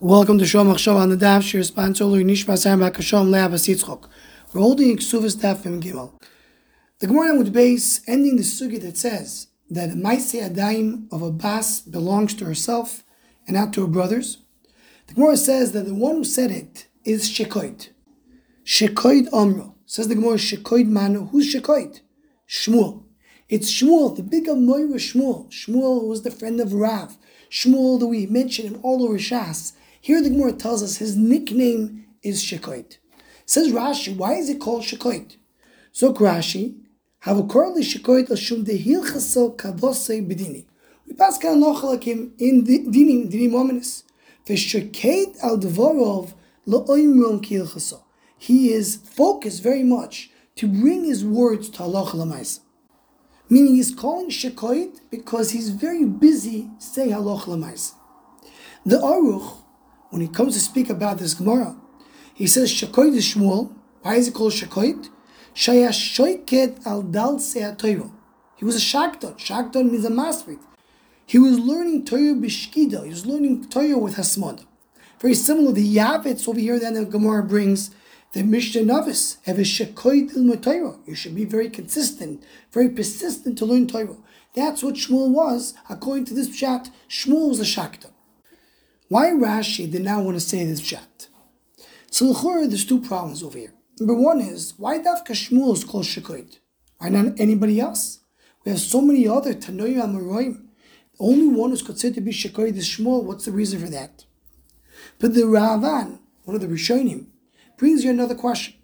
Welcome to Shom Achshav on the Daf. Shir sponsor Lui Nishma Sam Bakashom Le'Abbas Yitzchok. We're holding Ksuvas Daf Im Gimel. The Gemara would base ending the sugi that says that the Maise Adaim of a bas belongs to herself and not to her brothers. The Gemara says that the one who said it is Shekoid. Shekoid Amro. Says the Gemara Shekoid Manu. Who's Shekoid? Shmuel. It's Shmuel, the big Moira Shmuel. Shmuel was the friend of Rav. Shmuel that we mentioned him all over Shas. Here the Gemara tells us his nickname is Shekoit. Says Rashi, why is it called Shekoit? So Rashi, have a korli Shekoit ashum dehil chaso kavose bedini. We pass kan nochalakim in dinim dinim ominous. V'shekait al devorov lo'oimron kil chaso. He is focused very much to bring his words to Allah l'maisa. Meaning he's calling Shekoit because he's very busy saying Haloch Lamais. The Aruch, when he comes to speak about this Gemara, he says Shekoit is Shmuel. Why is it called Shekoit? Shaya Shoiket al Dal. He was a Shakton. Shakton means a master. He was learning Torah b'shkida. He was learning Torah with Hasmod. Very similar, the Yavetz over here that the Gemara brings the Mishnah Novice have a shekoid il You should be very consistent, very persistent to learn Torah. That's what Shmuel was, according to this chat. Shmuel was a shakta. Why Rashi did not want to say this chat? So there's two problems over here. Number one is why Dafka Shmuel is called shekoid? Why not anybody else? We have so many other Tanoim Amoraim. The only one who's considered to be shekoid is Shmuel. What's the reason for that? But the Ravan, one of the Rishonim, brings you another question.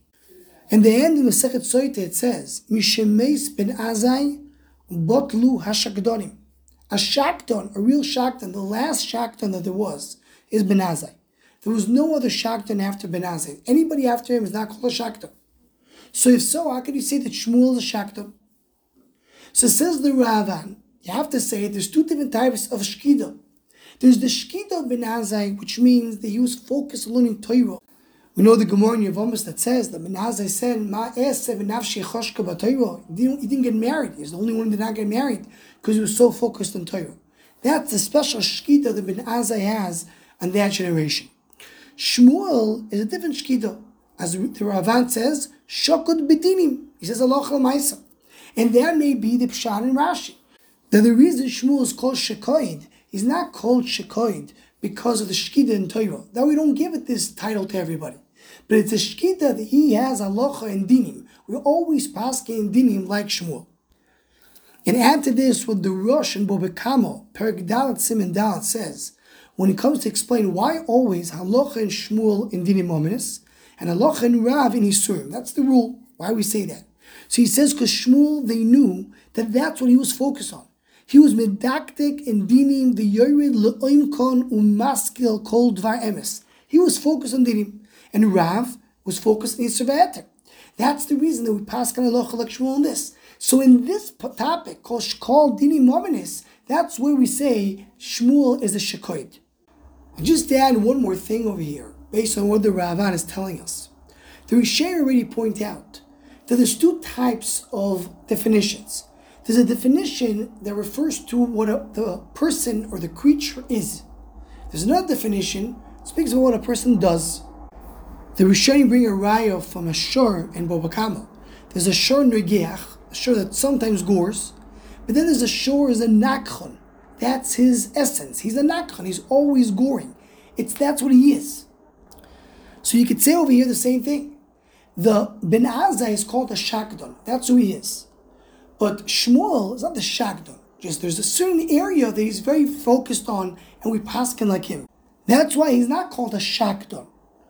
In the end of the Sechet Soite it says, Mishemeis ben Azai botlu hashakdonim. A shakton, a real shakton, the last shakton that there was, is ben Azai. There was no other shakton after ben Azai. Anybody after him is not called a shakton. So if so, how can you say that Shmuel is a shakton? So says the Ravan, you have to say there's two different types of shkida. There's the shkida ben Azai, which means that he was focused on learning Torah. We know the Gemara in Yevamos that says that Ben Azai said, Ma nafshi choshka He didn't get married. He's the only one who did not get married because he was so focused on Torah. That's the special shkita that Ben Azai has on that generation. Shmuel is a different shkita. As the Ravan says, Shokut Bedinim. He says Allah Maisa. And that may be the Pshat and Rashi. That the reason Shmuel is called Shekoid, he's not called Shekoid because of the Shkida in Torah. That we don't give it this title to everybody. But it's a shkita that he has alocha and dinim. We always pass in dinim like Shmuel. And add to this what the Rosh and Bobekamo, Perik Simon Dalet says, when it comes to explain why always halacha and Shmuel in dinim ominous, and halacha and Rav in Yisurim. That's the rule. Why we say that. So he says because Shmuel, they knew that that's what he was focused on. He was medaktik in dinim the yorid le'oimkon umaskil kol dvar emes. He was focused on dinim and Rav was focused on Yisrael That's the reason that we pass like Shmuel on this. So in this topic called Shkol Dini Mominis, that's where we say Shmuel is a Shekoid. And just to add one more thing over here, based on what the Ravan is telling us. The Rishay already point out that there's two types of definitions. There's a definition that refers to what a, the person or the creature is. There's another definition that speaks about what a person does. The Rishonim bring a raya from a shor in Bobakama. There's a shor negeach, a shor that sometimes gores, but then there's a shor is a nakhon. That's his essence. He's a nakhon. He's always goring. It's that's what he is. So you could say over here the same thing. The Ben Azai is called a shakdon. That's who he is. But Shmuel is not the shakdon. Just there's a certain area that he's very focused on, and we paskin like him. That's why he's not called a shakdon.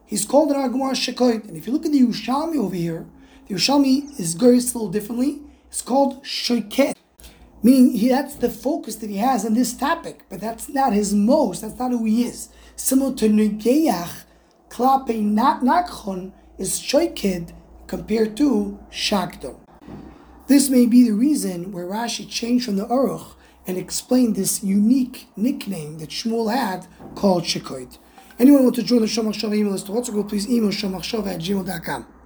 He's called an Agmar Shekoit. And if you look at the Yerushalmi over here, the Yerushalmi is goes a little differently. It's called Shoket. Meaning he, that's the focus that he has on this topic, but that's not his most, that's not who he is. Similar to Nugeyach, Klape Not Nakchon is Shoikid compared to Shakdon. This may be the reason where Rashi changed from the Aruch and explained this unique nickname that Shmuel had called Shekoit. Anyone want to join the Shomachshava email list to WhatsApp group, please email shomachshava at gmail.com.